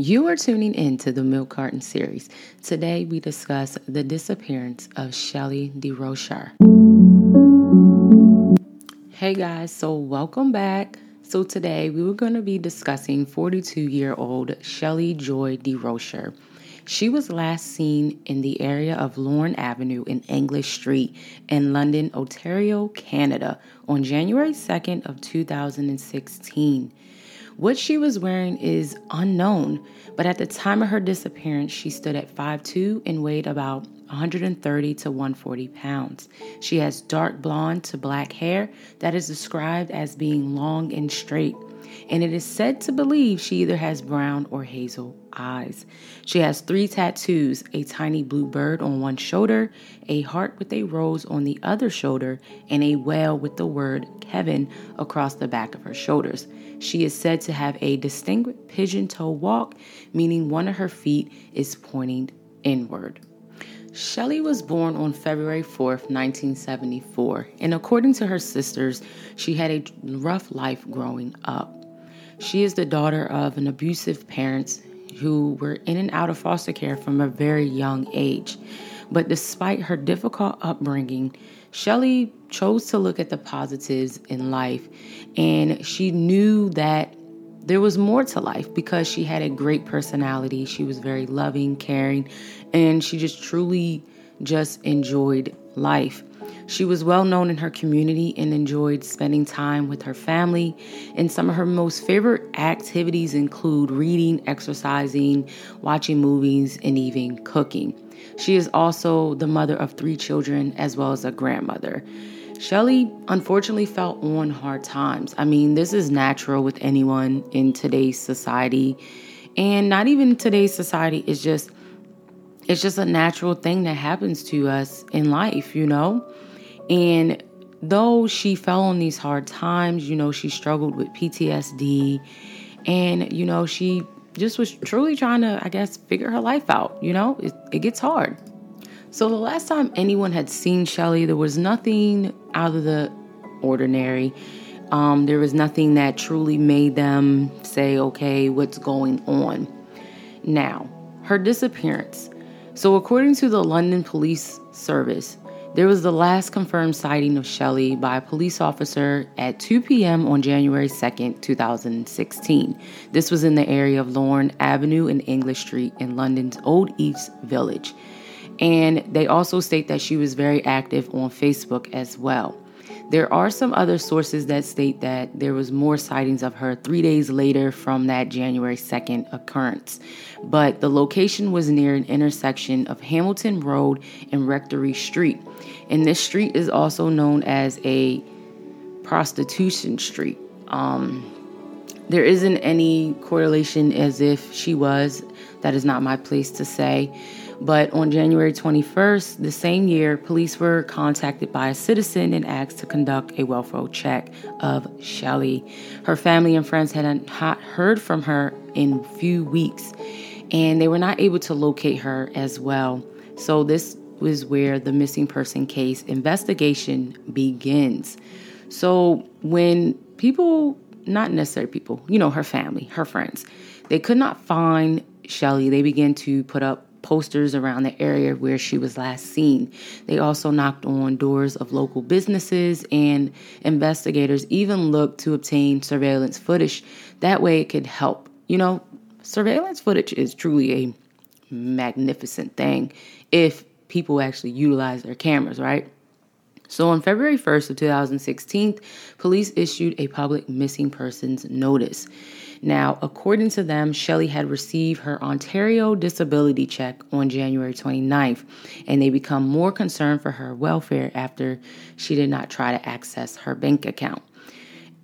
You are tuning in to the Milk Carton series. Today we discuss the disappearance of Shelley Desrochers. Hey guys, so welcome back. So today we were going to be discussing 42-year-old Shelley Joy Desrochers. She was last seen in the area of Lorne Avenue in English Street in London, Ontario, Canada on January 2nd of 2016. What she was wearing is unknown, but at the time of her disappearance, she stood at 5'2 and weighed about 130 to 140 pounds. She has dark blonde to black hair that is described as being long and straight, and it is said to believe she either has brown or hazel eyes. She has three tattoos a tiny blue bird on one shoulder, a heart with a rose on the other shoulder, and a whale with the word Kevin across the back of her shoulders. She is said to have a distinct pigeon toe walk, meaning one of her feet is pointing inward. Shelley was born on February 4th, 1974, and according to her sisters, she had a rough life growing up. She is the daughter of an abusive parents who were in and out of foster care from a very young age. But despite her difficult upbringing, Shelley chose to look at the positives in life and she knew that there was more to life because she had a great personality. She was very loving, caring, and she just truly just enjoyed life. She was well known in her community and enjoyed spending time with her family. And some of her most favorite activities include reading, exercising, watching movies, and even cooking. She is also the mother of three children as well as a grandmother. Shelley unfortunately felt on hard times. I mean, this is natural with anyone in today's society. And not even today's society, is just it's just a natural thing that happens to us in life, you know? And though she fell on these hard times, you know, she struggled with PTSD and you know, she just was truly trying to, I guess, figure her life out. You know, it, it gets hard. So the last time anyone had seen Shelley, there was nothing out of the ordinary. Um, there was nothing that truly made them say, okay, what's going on? Now, her disappearance. So, according to the London Police Service, there was the last confirmed sighting of Shelley by a police officer at 2 p.m. on January 2nd, 2016. This was in the area of Lorne Avenue and English Street in London's Old East Village. And they also state that she was very active on Facebook as well. There are some other sources that state that there was more sightings of her 3 days later from that January 2nd occurrence. But the location was near an intersection of Hamilton Road and Rectory Street. And this street is also known as a prostitution street. Um, there isn't any correlation as if she was. That is not my place to say. But on January 21st, the same year, police were contacted by a citizen and asked to conduct a welfare check of Shelley. Her family and friends had not heard from her in a few weeks, and they were not able to locate her as well. So this was where the missing person case investigation begins. So when people, not necessarily people, you know, her family, her friends, they could not find Shelley, they began to put up posters around the area where she was last seen. They also knocked on doors of local businesses, and investigators even looked to obtain surveillance footage. That way, it could help. You know, surveillance footage is truly a magnificent thing if people actually utilize their cameras, right? So on February 1st of 2016, police issued a public missing persons notice. Now, according to them, Shelley had received her Ontario disability check on January 29th, and they become more concerned for her welfare after she did not try to access her bank account.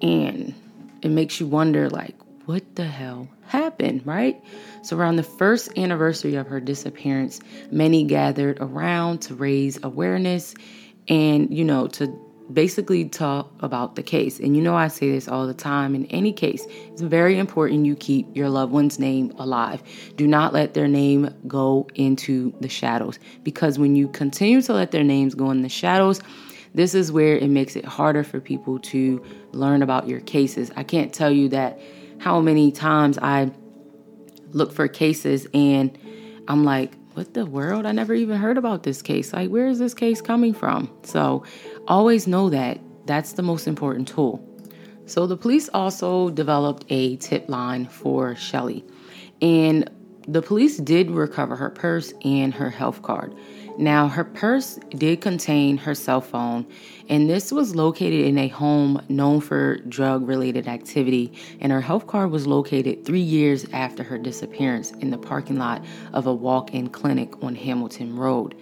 And it makes you wonder like, what the hell happened, right? So, around the first anniversary of her disappearance, many gathered around to raise awareness and, you know, to basically talk about the case. And you know, I say this all the time in any case, it's very important you keep your loved one's name alive. Do not let their name go into the shadows because when you continue to let their names go in the shadows, this is where it makes it harder for people to learn about your cases. I can't tell you that how many times I look for cases and I'm like, what the world? I never even heard about this case. Like, where is this case coming from? So, always know that that's the most important tool. So, the police also developed a tip line for Shelley. And the police did recover her purse and her health card. Now, her purse did contain her cell phone, and this was located in a home known for drug related activity. And her health card was located three years after her disappearance in the parking lot of a walk in clinic on Hamilton Road.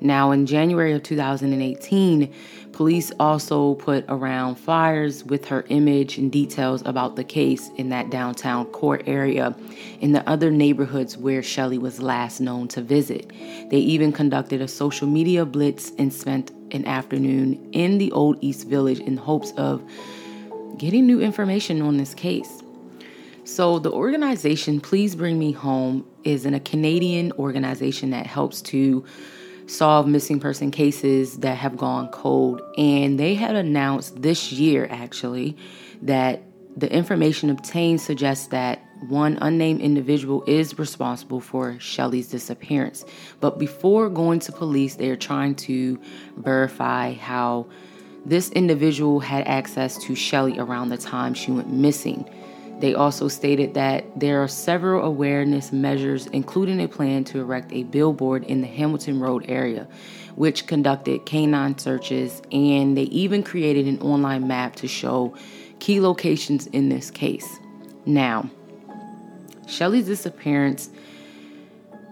Now, in January of 2018, police also put around flyers with her image and details about the case in that downtown core area in the other neighborhoods where Shelley was last known to visit. They even conducted a social media blitz and spent an afternoon in the Old East Village in hopes of getting new information on this case. So, the organization Please Bring Me Home is an, a Canadian organization that helps to solve missing person cases that have gone cold. And they had announced this year, actually, that the information obtained suggests that one unnamed individual is responsible for Shelley's disappearance. But before going to police, they are trying to verify how this individual had access to Shelley around the time she went missing. They also stated that there are several awareness measures, including a plan to erect a billboard in the Hamilton Road area, which conducted canine searches, and they even created an online map to show key locations in this case. Now, Shelley's disappearance,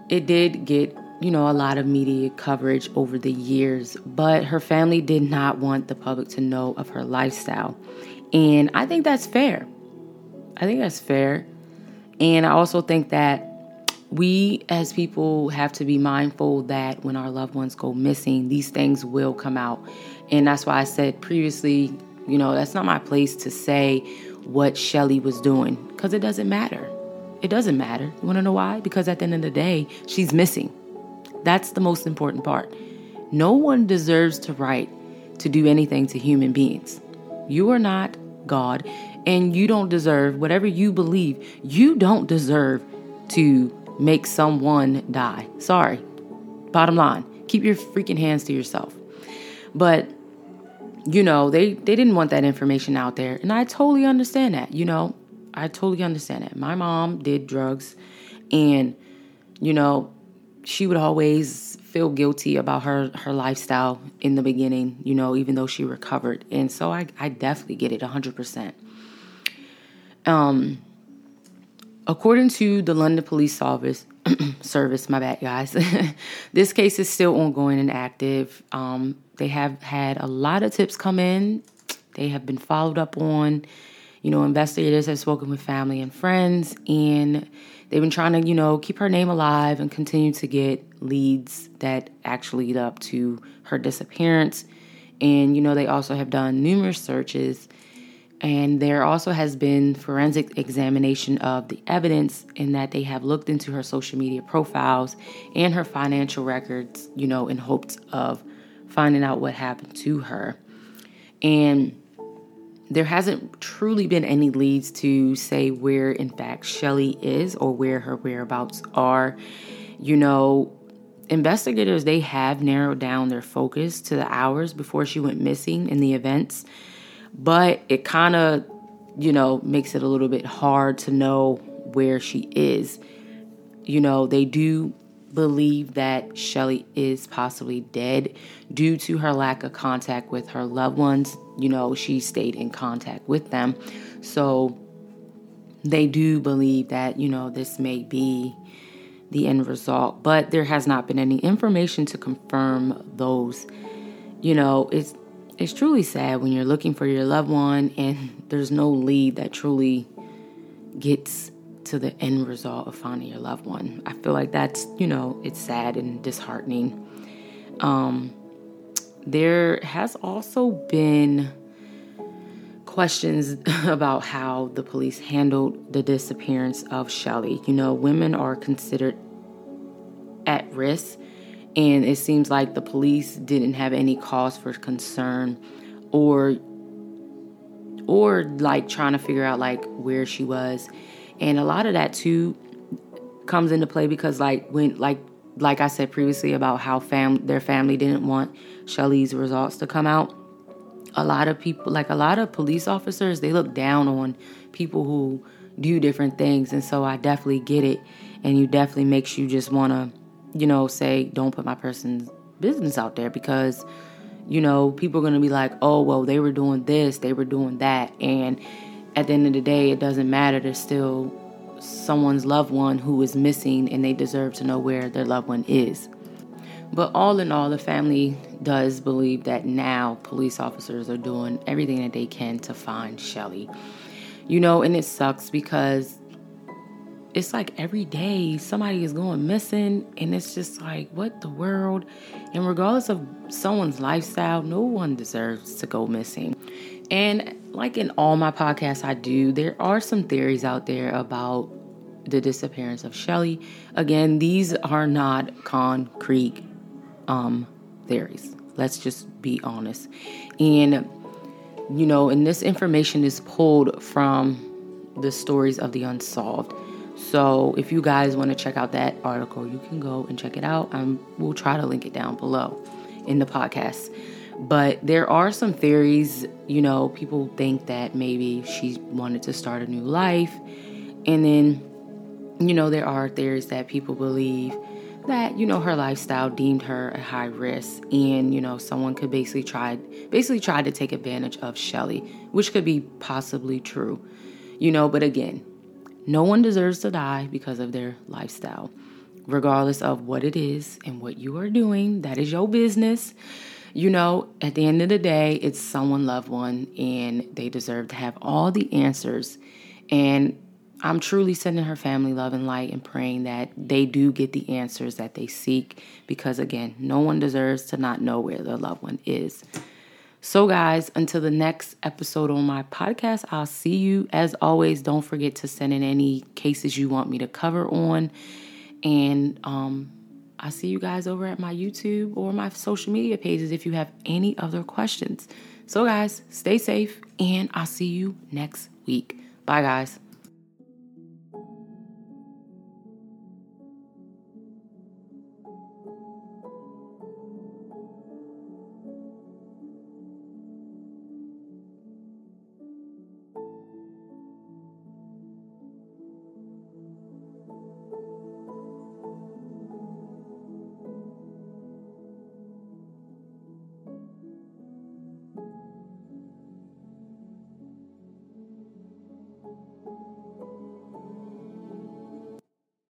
it did get you know, a lot of media coverage over the years, but her family did not want the public to know of her lifestyle. And I think that's fair. I think that's fair. And I also think that we as people have to be mindful that when our loved ones go missing, these things will come out. And that's why I said previously, you know, that's not my place to say what Shelley was doing because it doesn't matter. It doesn't matter. You want to know why? Because at the end of the day, she's missing. That's the most important part. No one deserves to right to do anything to human beings. You are not God, and you don't deserve whatever you believe, you don't deserve to make someone die. Sorry. Bottom line, keep your freaking hands to yourself. But you know, they they didn't want that information out there, and I totally understand that. You know, I totally understand that. My mom did drugs and you know, she would always feel guilty about her her lifestyle in the beginning, you know, even though she recovered. And so I I definitely get it 100%. Um, according to the London Police Service, my bad, guys. this case is still ongoing and active. Um, they have had a lot of tips come in. They have been followed up on. You know, investigators have spoken with family and friends, and they've been trying to, you know, keep her name alive and continue to get leads that actually lead up to her disappearance. And, you know, they also have done numerous searches and there also has been forensic examination of the evidence in that they have looked into her social media profiles and her financial records, you know, in hopes of finding out what happened to her. And there hasn't truly been any leads to say where, in fact, Shelley is or where her whereabouts are. You know, investigators, they have narrowed down their focus to the hours before she went missing in the events but it kind of, you know, makes it a little bit hard to know where she is. You know, they do believe that Shelley is possibly dead due to her lack of contact with her loved ones. You know, she stayed in contact with them. So they do believe that, you know, this may be the end result, but there has not been any information to confirm those. You know, it's it's truly sad when you're looking for your loved one and there's no lead that truly gets to the end result of finding your loved one. I feel like that's, you know, it's sad and disheartening. Um, there has also been questions about how the police handled the disappearance of Shelley. You know, women are considered at risk and it seems like the police didn't have any cause for concern or or like trying to figure out like where she was and a lot of that too comes into play because like when like like I said previously about how fam their family didn't want Shelley's results to come out. A lot of people like a lot of police officers, they look down on people who do different things and so I definitely get it and you definitely makes you just want to you know say don't put my person's business out there because you know people are going to be like oh well they were doing this they were doing that and at the end of the day it doesn't matter there's still someone's loved one who is missing and they deserve to know where their loved one is. But all in all, the family does believe that now police officers are doing everything that they can to find Shelley. You know, and it sucks because it's like every day somebody is going missing, and it's just like, what the world? And regardless of someone's lifestyle, no one deserves to go missing. And like in all my podcasts I do, there are some theories out there about the disappearance of Shelley. Again, these are not concrete um, theories. Let's just be honest. And, you know, and this information is pulled from the stories of the unsolved. So if you guys want to check out that article, you can go and check it out. Um, we'll try to link it down below in the podcast. But there are some theories, you know, people think that maybe she wanted to start a new life. And then you know, there are theories that people believe that, you know, her lifestyle deemed her a high risk and, you know, someone could basically try basically try to take advantage of Shelley, which could be possibly true. You know, but again, no one deserves to die because of their lifestyle. Regardless of what it is and what you are doing, that is your business. You know, at the end of the day, it's someone loved one and they deserve to have all the answers. And I'm truly sending her family love and light and praying that they do get the answers that they seek because, again, no one deserves to not know where their loved one is. So, guys, until the next episode on my podcast, I'll see you. As always, don't forget to send in any cases you want me to cover on. And um, I'll see you guys over at my YouTube or my social media pages if you have any other questions. So, guys, stay safe, and I'll see you next week. Bye, guys.